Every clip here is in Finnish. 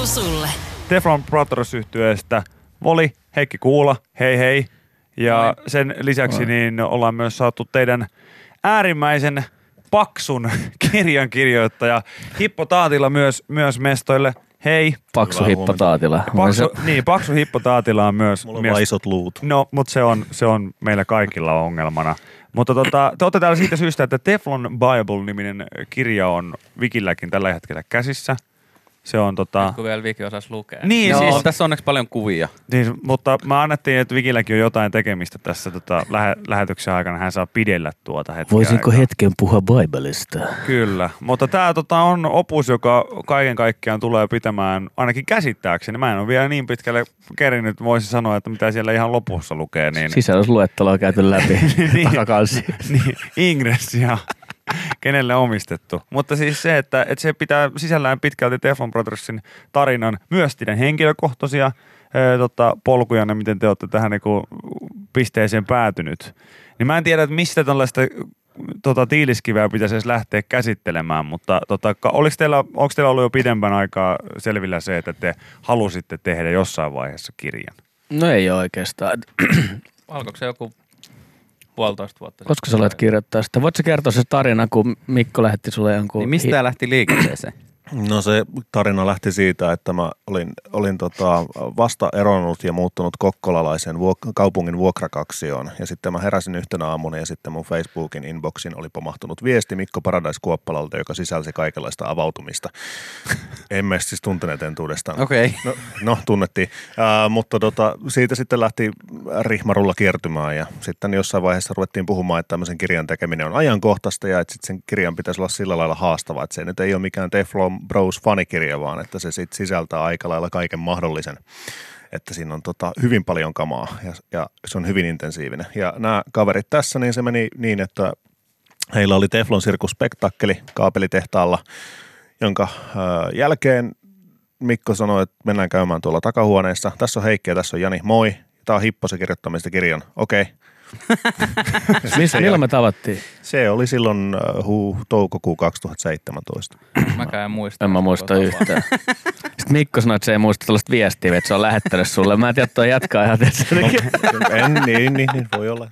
kuuluu sulle. Teflon Brothers yhtyeestä Voli, Heikki Kuula, hei hei. Ja sen lisäksi niin ollaan myös saatu teidän äärimmäisen paksun kirjan kirjoittaja Hippo Taatila myös, myös mestoille. Hei. Paksu hippo taatila. Paksu, niin, paksu Hippo Taatila on myös Mulla on mies- vaan isot luut. No, mutta se on, se on meillä kaikilla ongelmana. Mutta tota, te olette täällä siitä syystä, että Teflon Bible-niminen kirja on Vikilläkin tällä hetkellä käsissä. Se on tota... Kun vielä Viki osasi lukea. Niin, Joo, siis- tässä on onneksi paljon kuvia. Niin, mutta mä annettiin, että Vikilläkin on jotain tekemistä tässä tota, lähe, lähetyksen aikana. Hän saa pidellä tuota hetkeä Voisinko aikaa. hetken puhua Bibelista? Kyllä, mutta tämä tota, on opus, joka kaiken kaikkiaan tulee pitämään, ainakin käsittääkseni. Mä en ole vielä niin pitkälle kerinyt, voisi sanoa, että mitä siellä ihan lopussa lukee. Niin, Sisällysluettelo on käyty läpi Niin. takakansi. niin, ingressia, kenelle omistettu. Mutta siis se, että, että se pitää sisällään pitkälti Teflon Brothersin tarinan, myös teidän henkilökohtaisia ää, tota, polkuja, miten te olette tähän niinku, pisteeseen päätynyt. Niin mä en tiedä, että mistä tällaista tota, tiiliskiveä pitäisi edes lähteä käsittelemään, mutta tota, oliko teillä, onko teillä ollut jo pidemmän aikaa selvillä se, että te halusitte tehdä jossain vaiheessa kirjan? No ei oikeastaan. Alkoiko se joku puolitoista vuotta Koska sä olet kirjoittaa sitä? Voitko sä kertoa se tarina, kun Mikko lähetti sulle jonkun... Niin mistä tämä lähti liikenteeseen? No se tarina lähti siitä, että mä olin, olin tota vasta eronnut ja muuttunut kokkolalaisen vuok- kaupungin vuokrakaksioon. Ja sitten mä heräsin yhtenä aamuna ja sitten mun Facebookin inboxin oli pomahtunut viesti Mikko Paradise Kuoppalalta, joka sisälsi kaikenlaista avautumista. Emme siis tunteneet entuudestaan. Okei. Okay. No, no tunnettiin, Ää, mutta tota, siitä sitten lähti rihmarulla kiertymään ja sitten jossain vaiheessa ruvettiin puhumaan, että tämmöisen kirjan tekeminen on ajankohtaista ja että sitten sen kirjan pitäisi olla sillä lailla haastava, että se nyt ei ole mikään Teflon Bros fanikirja, vaan että se sitten sisältää aika lailla kaiken mahdollisen että siinä on tota, hyvin paljon kamaa ja, ja se on hyvin intensiivinen. Ja nämä kaverit tässä, niin se meni niin, että heillä oli Teflon sirkuspektakkeli kaapelitehtaalla, jonka ö, jälkeen Mikko sanoi, että mennään käymään tuolla takahuoneessa. Tässä on Heikki ja tässä on Jani. Moi. Tämä on Hippo, se kirjoittaa meistä kirjan. Okei. Missä, milloin me tavattiin? Se oli silloin äh, huu, toukokuu 2017. Mäkään en muista. En mä muista yhtään. Sitten Mikko sanoi, että se ei muista tällaista viestiä, että se on lähettänyt sulle. Mä en tiedä, että jatkaa ihan tietysti. en, niin, niin, niin, voi olla.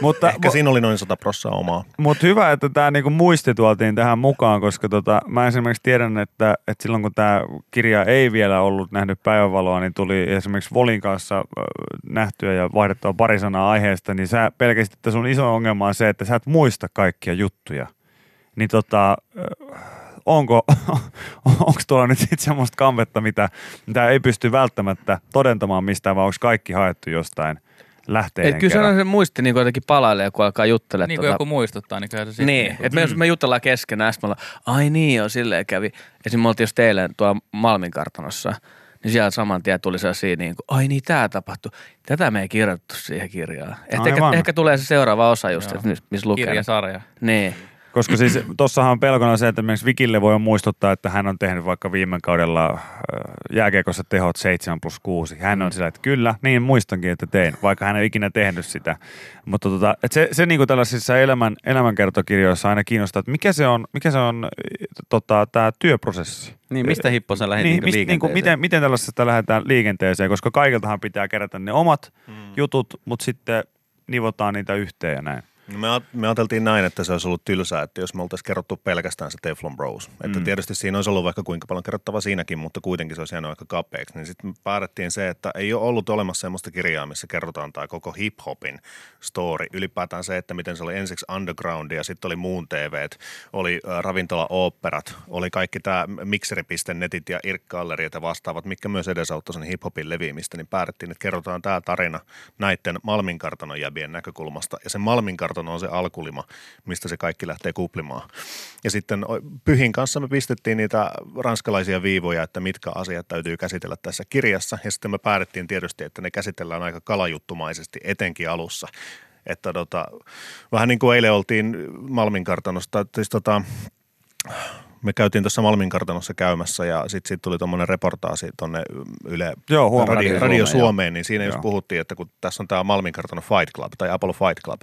Mutta, Ehkä siinä oli noin 100 prossaa omaa. Mutta hyvä, että tämä niinku muisti tuotiin tähän mukaan, koska tota, mä esimerkiksi tiedän, että, että silloin kun tämä kirja ei vielä ollut nähnyt päivänvaloa, niin tuli esimerkiksi Volin kanssa nähtyä ja vaihdettua pari sanaa aiheesta, niin sä pelkäsit, että sun iso ongelma on se, että sä et muista kaikkia juttuja. Niin tota, onko, onko tuolla nyt sitten semmoista kampetta, mitä, mitä ei pysty välttämättä todentamaan mistään, vai onko kaikki haettu jostain lähteiden Et kyllä se on se muisti niin jotenkin palailee, kun alkaa juttelemaan. Niin kuin joku muistuttaa, niin kyllä se. Niin, että me, jos me jutellaan keskenään, sitten me ollaan, ai niin joo, silleen kävi. Esimerkiksi me oltiin just eilen tuolla Malmin kartanossa, niin siellä saman tien tuli sellaisia niin kuin, ai niin, tämä tapahtui. Tätä me ei kirjoitettu siihen kirjaan. Että ehkä, ehkä, tulee se seuraava osa just, että mis- missä lukee. Kirjasarja. Niin. Koska siis tossahan on pelkona se, että esimerkiksi Vikille voi muistuttaa, että hän on tehnyt vaikka viime kaudella äh, jääkiekossa tehot 7 plus 6. Hän on sillä, että kyllä, niin muistankin, että tein, vaikka hän ei ikinä tehnyt sitä. Mutta tota, et se, se niin tällaisissa elämän, elämänkertokirjoissa aina kiinnostaa, että mikä se on, mikä se on äh, tota, tämä työprosessi. Niin, mistä Hippo sä lähdit Niin, niin, niin kuin, miten, miten tällaisesta lähdetään liikenteeseen, koska kaikiltahan pitää kerätä ne omat Hmm. jutut, mutta sitten nivotaan niitä yhteen ja näin. No Me, me ajateltiin näin, että se olisi ollut tylsää, että jos me oltaisiin kerrottu pelkästään se Teflon Bros. Että Mm. tietysti siinä olisi ollut vaikka kuinka paljon kerrottavaa siinäkin, mutta kuitenkin se olisi jäänyt aika kapeaksi. Niin sitten me päätettiin se, että ei ole ollut olemassa sellaista kirjaa, missä kerrotaan tämä koko hip-hopin story. Ylipäätään se, että miten se oli ensiksi undergroundia, sitten oli muun TV, oli ravintola-oopperat, oli kaikki tämä mikseri.netit ja irk-galleriat ja vastaavat, mitkä myös edesauttoi sen hip-hopin leviämistä, niin päätettiin, että kerrotaan tämä tarina näiden Malminkartanon jäbien näkökulmasta. Ja se Malminkartano on se alkulima, mistä se kaikki lähtee kuplimaan. Ja sitten Pyhin kanssa me pistettiin niitä ranskalaisia viivoja, että mitkä asiat täytyy käsitellä tässä kirjassa. Ja sitten me päätettiin tietysti, että ne käsitellään aika kalajuttumaisesti, etenkin alussa. Että tota, vähän niin kuin eilen oltiin Malminkartanosta, siis tota, me käytiin tuossa Malminkartanossa käymässä ja sitten sit tuli tuommoinen reportaasi tuonne Yle Joo, huom- Radio, Radio Radio Suomeen, Suomeen, niin siinä just Joo. puhuttiin, että kun tässä on tämä Malminkartanon Fight Club tai Apollo Fight Club,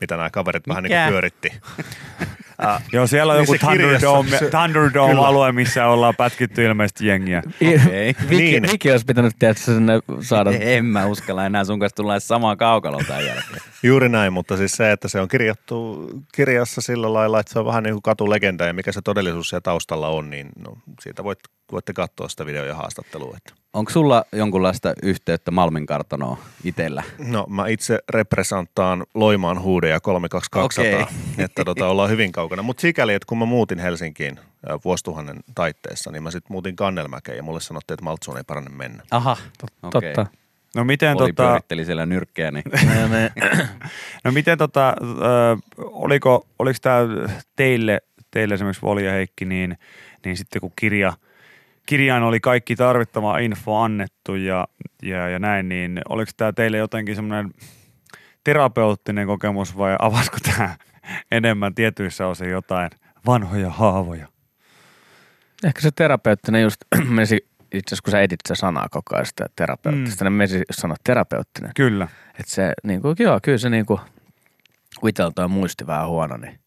mitä nämä kaverit vähän niin Mikä? kuin pyöritti. Joo, siellä on Niin joku Thunderdome, Thunderdome-alue, missä ollaan pätkitty ilmeisesti jengiä. Okei. Viki, Niin. Viki olisi pitänyt tietysti sinne saada. En mä uskalla enää sun kanssa tulla edes samaan kaukaloon tämän jälkeen. Juuri näin, mutta siis se, että se on kirjattu kirjassa sillä lailla, että se on vähän niin kuin katulegenda ja mikä se todellisuus siellä taustalla on, niin no, siitä voit, voitte katsoa sitä video- ja haastattelua. Että. Onko sulla jonkunlaista yhteyttä Malmin kartanoon itsellä? No mä itse representtaan Loimaan huudeja 32200, Okei. että tota, ollaan hyvin kaukana. Mutta sikäli, että kun mä muutin Helsinkiin vuosituhannen taitteessa, niin mä sitten muutin Kannelmäkeen ja mulle sanottiin, että Maltsuun ei parane mennä. Aha, Totta. okay. No miten, Oli tota, pyöritteli siellä nyrkkeä, niin ne, no miten tota, ö, oliko, oliko tämä teille, teille esimerkiksi Voli ja Heikki, niin, niin sitten kun kirja, kirjaan oli kaikki tarvittava info annettu ja, ja, ja näin, niin oliko tämä teille jotenkin semmoinen terapeuttinen kokemus vai avasko tämä enemmän tietyissä osin jotain vanhoja haavoja? ehkä se terapeuttinen just menisi, itse asiassa kun sä edit sitä sanaa koko ajan sitä terapeuttista, mm. niin menisi sanoa terapeuttinen. Kyllä. Että se, niin kuin, joo, kyllä se niin kuin, kun itsellä toi muisti vähän huono, niin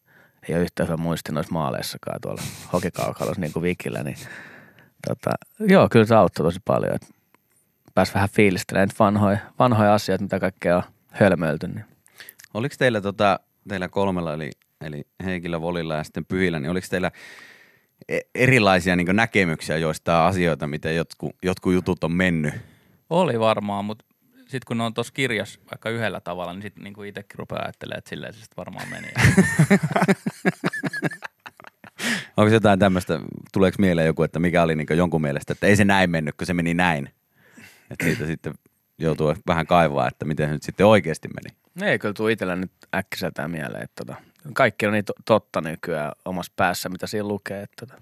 ei ole yhtä hyvä muisti noissa maaleissakaan tuolla hokikaukalossa niin kuin Vikillä, niin tota, joo, kyllä se auttoi tosi paljon, että pääsi vähän fiilistelemään vanhoja, vanhoja asioita, mitä kaikkea on hölmöilty. Niin. oliko teillä, tota, teillä kolmella, eli, eli Heikillä, Volilla ja sitten Pyhillä, niin oliko teillä e- erilaisia niin näkemyksiä joista asioita, miten jotkut, jotkut jutut on mennyt? Oli varmaan, mutta sitten kun ne on tuossa kirjassa vaikka yhdellä tavalla, niin sitten niinku itsekin rupeaa ajattelemaan, että silleen se sitten varmaan meni. Onko jotain tämmöistä, tuleeko mieleen joku, että mikä oli niin jonkun mielestä, että ei se näin mennyt, kun se meni näin? Että siitä sitten joutuu vähän kaivaa, että miten se nyt sitten oikeasti meni. Ei kyllä tule itsellä nyt äkkiseltään mieleen, että tota, kaikki on niin to- totta nykyään omassa päässä, mitä siinä lukee. Että tota.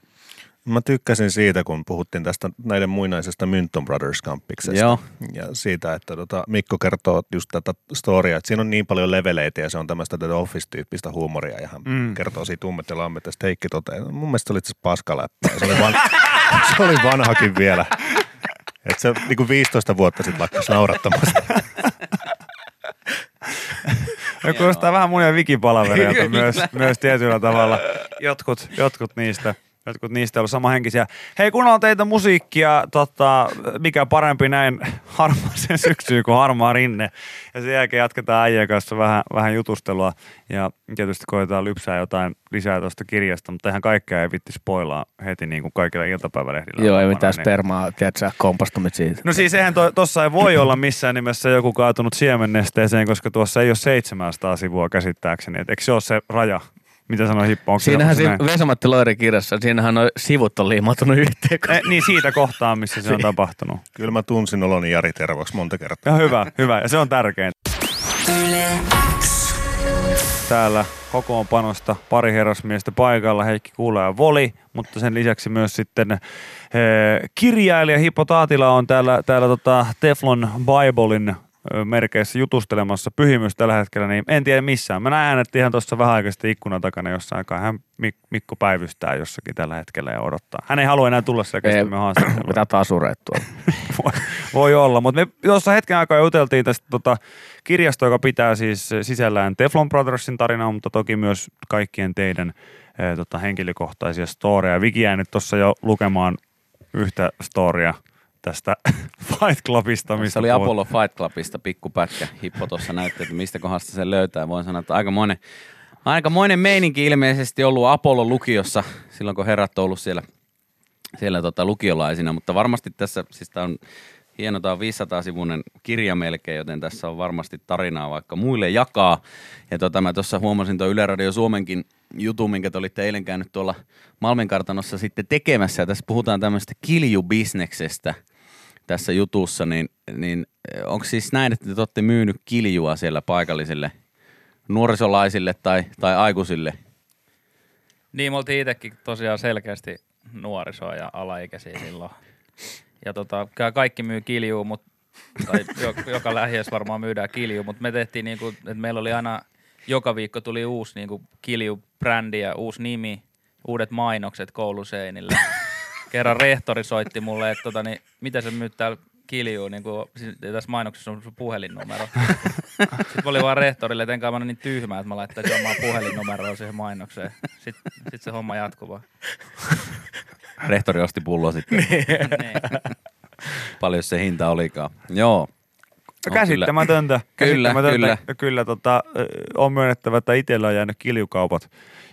Mä tykkäsin siitä, kun puhuttiin tästä näiden muinaisesta Mynton Brothers kampiksesta. Joo. Ja siitä, että tota, Mikko kertoo just tätä storia, että siinä on niin paljon leveleitä ja se on tämmöistä The Office-tyyppistä huumoria ja hän Mm. kertoo siitä ummet ja lammet ja Heikki toteaa, "No, mun mielestä se oli itse paskaläppä. Se oli, van, se oli vanhakin vielä. Että se niin kuin 15 vuotta sitten lakkasi naurattamasta. Ja kuulostaa vähän mun ja Vikin palavereilta myös, myös tietyllä tavalla. Jotkut, jotkut niistä. Jotkut niistä on ollut samahenkisiä. Hei, kun on teitä musiikkia, tota, mikä parempi näin harmaaseen syksyyn kuin harmaa rinne. Ja sen jälkeen jatketaan äijän kanssa vähän, vähän jutustelua. Ja tietysti koetaan lypsää jotain lisää tuosta kirjasta, mutta ihan kaikkea ei vitti spoilaa heti niin kuin kaikilla iltapäivälehdillä. Joo, ei mitään niin- spermaa, tiedätkö, kompastumit siitä. No siis eihän to, tossa ei voi olla missään nimessä joku kaatunut siemennesteeseen, koska tuossa ei ole 700 sivua käsittääkseni. Et eikö se ole se raja? Mitä sanoi Hippo? Onko Siinähän se? Vesamatti Loirin kirjassa, siinähän on sivut on liimautunut yhteen. Eh, niin siitä kohtaa, missä se on tapahtunut. Kyllä mä tunsin oloni Jari Tervoksi monta kertaa. Ja hyvä, hyvä. Ja se on tärkeintä. Täällä kokoonpanosta pari herrasmiestä paikalla, Heikki Kuula ja Voli, mutta sen lisäksi myös sitten eh, kirjailija Hippo Taatila on täällä, täällä tota Teflon Biblein merkeissä jutustelemassa pyhimys tällä hetkellä, niin en tiedä missään. Mä näen, että ihan tuossa vähän aikaa sitten ikkunan takana jossain kai hän Mik- Mikko päivystää jossakin tällä hetkellä ja odottaa. Hän ei halua enää tulla siellä kestämään haastattelua. Mitä tasureet tuolla. voi, voi olla, mutta me tuossa hetken aikaa juteltiin tästä tota, kirjasta, joka pitää siis sisällään Teflon Brothersin tarinaa, mutta toki myös kaikkien teidän e, tota, henkilökohtaisia storeja. Viki jäi nyt tuossa jo lukemaan yhtä storia tästä Fight Clubista, mistä Se oli puhut- Apollo Fight Clubista pikkupätkä. Hippo tuossa näytti, että mistä kohdasta sen löytää. Voin sanoa, että aikamoinen, aikamoinen meininki ilmeisesti ollut Apollo lukiossa silloin, kun herrat on ollut siellä, siellä tota, lukiolaisina. Mutta varmasti tässä, siis tämä on hieno, tämä on 500-sivuinen kirja melkein, joten tässä on varmasti tarinaa vaikka muille jakaa. Ja tota, mä tuossa huomasin tuon Yle Radio Suomenkin jutun, minkä te olitte eilen käynyt tuolla Malminkartanossa sitten tekemässä. Ja tässä puhutaan tämmöistä kiljubisneksestä tässä jutussa, niin, niin onko siis näin, että te olette myynyt kiljua siellä paikallisille nuorisolaisille tai, tai aikuisille? niin, me oltiin itsekin tosiaan selkeästi nuorisoa ja alaikäisiä silloin. Ja tota, kaikki myy kiljuu, mut, tai jo- joka lähiössä varmaan myydään kilju, mutta me tehtiin niinku, että meillä oli aina, joka viikko tuli uusi niinku kilju-brändi ja uusi nimi, uudet mainokset kouluseinille. Kerran rehtori soitti mulle, että tota, niin, mitä sä myyt täällä kiljuu, niin kuin, siis tässä mainoksessa on sun puhelinnumero. Sitten mä olin vaan rehtorille, että enkä mä niin tyhmä, että mä laittaisin omaa puhelinnumeroa siihen mainokseen. Sitten sit se homma jatkuu vaan. Rehtori osti pulloa sitten. Niin. Paljon se hinta olikaan. Joo. On Käsittämätöntä. Kyllä, Käsittämätöntä. kyllä. Kyllä tota, on myönnettävä, että itsellä on jäänyt kiljukaupat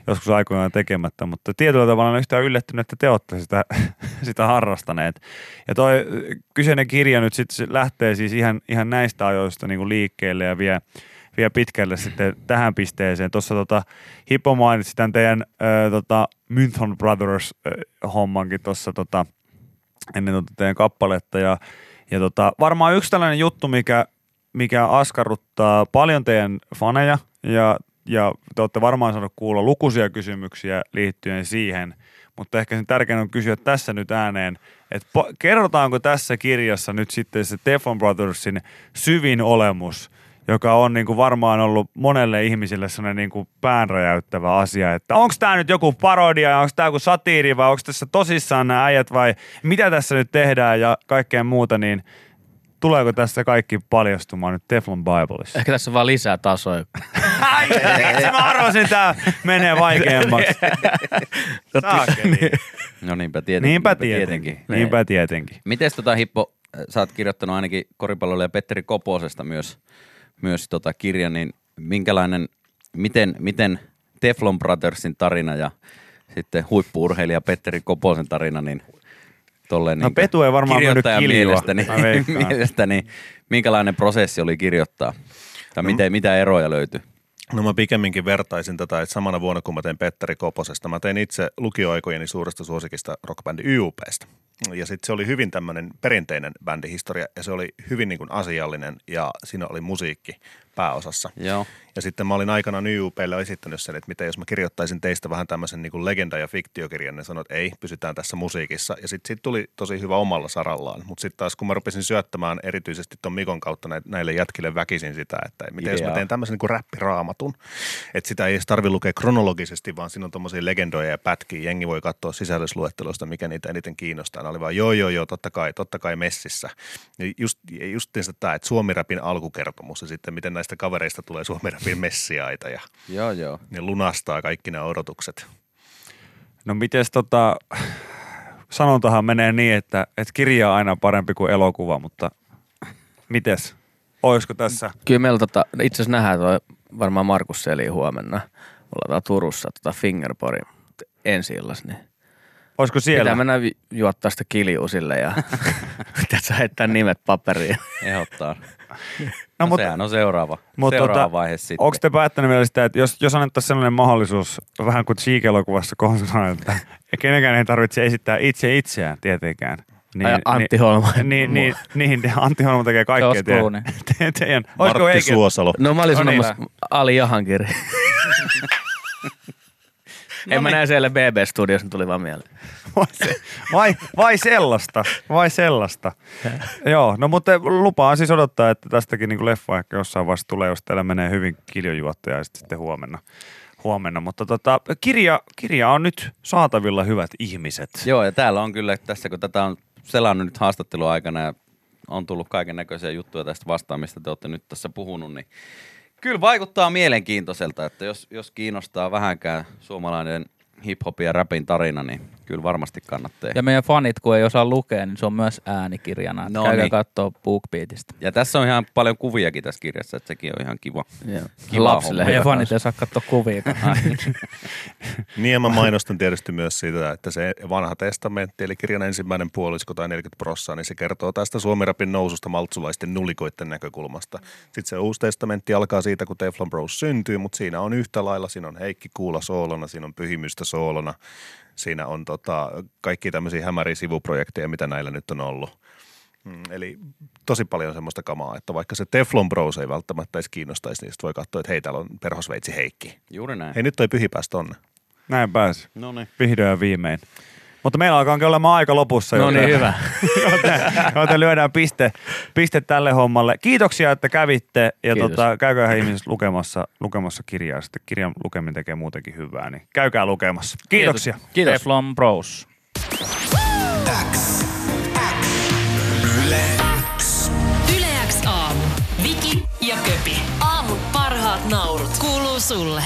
joskus aikoinaan tekemättä, mutta tietyllä tavalla on yhtään yllättynyt, että te olette sitä, sitä harrastaneet. Ja toi kyseinen kirja nyt sitten lähtee siis ihan, ihan näistä ajoista niin kuin liikkeelle ja vie, vie pitkälle sitten tähän pisteeseen. Tuossa tota, Hippo mainitsi tämän teidän ö, tota, Mynthon Brothers ö, hommankin tuossa tota, ennen tuota teidän kappaletta. Ja, ja tota, varmaan yksi tällainen juttu, mikä, mikä askarruttaa paljon teidän faneja ja, ja te olette varmaan saanut kuulla lukuisia kysymyksiä liittyen siihen, mutta ehkä sen tärkein on kysyä tässä nyt ääneen, että kerrotaanko tässä kirjassa nyt sitten se Teflon Brothersin syvin olemus, joka on niin kuin varmaan ollut monelle ihmiselle sellainen niin kuin päänräjäyttävä asia, että onko tämä nyt joku parodia, onko tämä joku satiiri vai onko tässä tosissaan nämä äijät vai mitä tässä nyt tehdään ja kaikkea muuta, niin tuleeko tässä kaikki paljastumaan nyt Teflon Bibleissa? Ehkä tässä on vaan lisää tasoja. Ai, se mä arvasin, että tämä menee vaikeammaksi. Saakeli. No niinpä tietenkin. Niinpä tietenkin. Niinpä tietenkin. Miten tota Hippo, sä oot kirjoittanut ainakin koripallolle ja Petteri Koposesta myös, myös tota kirjan, niin minkälainen, miten, miten Teflon Brothersin tarina ja sitten huippuurheilija Petteri Koposen tarina, niin tolleen No niin Petu ei varmaan kirjoittajan mielestäni, mielestäni, minkälainen prosessi oli kirjoittaa? Tai No. miten, mitä eroja löytyi? No mä pikemminkin vertaisin tätä, että samana vuonna kun mä tein Petteri Koposesta, mä tein itse lukioaikojeni suuresta suosikista rockbändi YUPstä. Ja sitten se oli hyvin tämmöinen perinteinen bändihistoria ja se oli hyvin niin kuin asiallinen ja siinä oli musiikki pääosassa. Joo. Ja sitten mä olin aikanaan YUPlle esittänyt sen, että mitä jos mä kirjoittaisin teistä vähän tämmöisen niin kuin legenda- ja fiktiokirjan, ne sanoi, että ei, pysytään tässä musiikissa. Ja sitten siitä tuli tosi hyvä omalla sarallaan. Mutta sitten taas kun mä rupesin syöttämään erityisesti ton Mikon kautta näille, jätkille väkisin sitä, että mitä jos mä teen tämmöisen niin kuin räppiraamatun, että sitä ei edes tarvi lukea kronologisesti, vaan siinä on tommosia legendoja ja pätkiä. Jengi voi katsoa sisällysluettelosta, mikä niitä eniten kiinnostaa. Ne oli vaan joo, joo, joo, totta kai, totta kai messissä. Ja just, justiinsa tämä, että Suomi-räpin alkukertomus ja sitten miten näistä kavereista tulee Suomi-räpin messiaita ja Joo, joo. ne lunastaa kaikki nämä odotukset. No mites tota, sanontahan menee niin, että, että kirja on aina parempi kuin elokuva, mutta mites? Olisiko tässä? Kyllä meillä tota, itse asiassa nähdään toi varmaan Markus Seli huomenna. Mulla on Turussa tota Fingerpori ensi illas, niin Olisiko Siellä. pitää mennä juottaa sitä kiljuu sille ja pitäisi heittää nimet paperiin. Ehdottaa. No, No, mutta, sehän on seuraava, mutta seuraava tota, vaihe sitten. onko te päättänyt vielä sitä, että jos, jos annettaisiin sellainen mahdollisuus, vähän kuin Cheek-elokuvassa konsona, että kenenkään ei tarvitse esittää itse itseään tietenkään. Niin, Antti Holma. Niin, niin, niin, niin, Antti Holma tekee kaikkea George teidän, teidän. Martti Suosalo. No mä olin No niin, sanomassa Ali Jahankiri. En mä näe siellä BB-studiossa, niin tuli vaan mieleen. vai, se, vai, vai sellaista, vai sellaista. Joo, no mutta lupaan siis odottaa, että tästäkin niin leffa ehkä jossain vaiheessa tulee, jos teillä menee hyvin kiljojuottoja ja sitten huomenna. huomenna. Mutta tota, kirja, kirja on nyt saatavilla hyvät ihmiset. Joo, ja täällä on kyllä tässä, kun tätä on selannut nyt haastattelun aikana ja on tullut kaiken näköisiä juttuja tästä vastaan, mistä te olette nyt tässä puhunut, niin kyllä vaikuttaa mielenkiintoiselta, että jos, jos kiinnostaa vähänkään suomalainen hip-hop ja rapin tarina, niin kyllä varmasti kannattaa. Ja meidän fanit, kun ei osaa lukea, niin se on myös äänikirjana. No Käykää niin. katsoa BookBeatista. Ja tässä on ihan paljon kuviakin tässä kirjassa, että sekin on ihan kiva. Joo. Kiva Lapsille Meidän fanit ei saa katsoa kuvia. Niin ja mä mainostan tietysti myös siitä, että se vanha testamentti, eli kirjan ensimmäinen puolisko tai 40 prossaa, niin se kertoo tästä suomirapin noususta maltsulaisten nulikoiden näkökulmasta. Sitten se uusi testamentti alkaa siitä, kun Teflon Bros syntyy, mutta siinä on yhtä lailla, siinä on Heikki Kuula soolona, siinä on Pyhimystä soolona, siinä on tota, kaikki tämmöisiä hämäriä sivuprojekteja, mitä näillä nyt on ollut. Mm, Eli tosi paljon semmoista kamaa, että vaikka se Teflon Bros ei välttämättä edes kiinnostaisi, niin sit voi katsoa, että hei, täällä on perhosveitsi Heikki. Juuri näin. Hei, nyt toi pyhi pääsi tonne. Näin pääsi. No niin. Vihdoin ja viimein. Mutta meillä alkaa olemaan aika lopussa. No niin, hyvä. joten, joten lyödään piste, piste tälle hommalle. Kiitoksia, että kävitte. Ja tota, käykää ihmiset lukemassa, lukemassa kirjaa. Sitten kirjan lukeminen tekee muutenkin hyvää, niin käykää lukemassa. Kiitoksia. Kiitos. Kiitos. Teflon Bros. X. X. Yle X. Yle X aamu. Viki ja Köpi. Aamun parhaat naurut kuuluu sulle.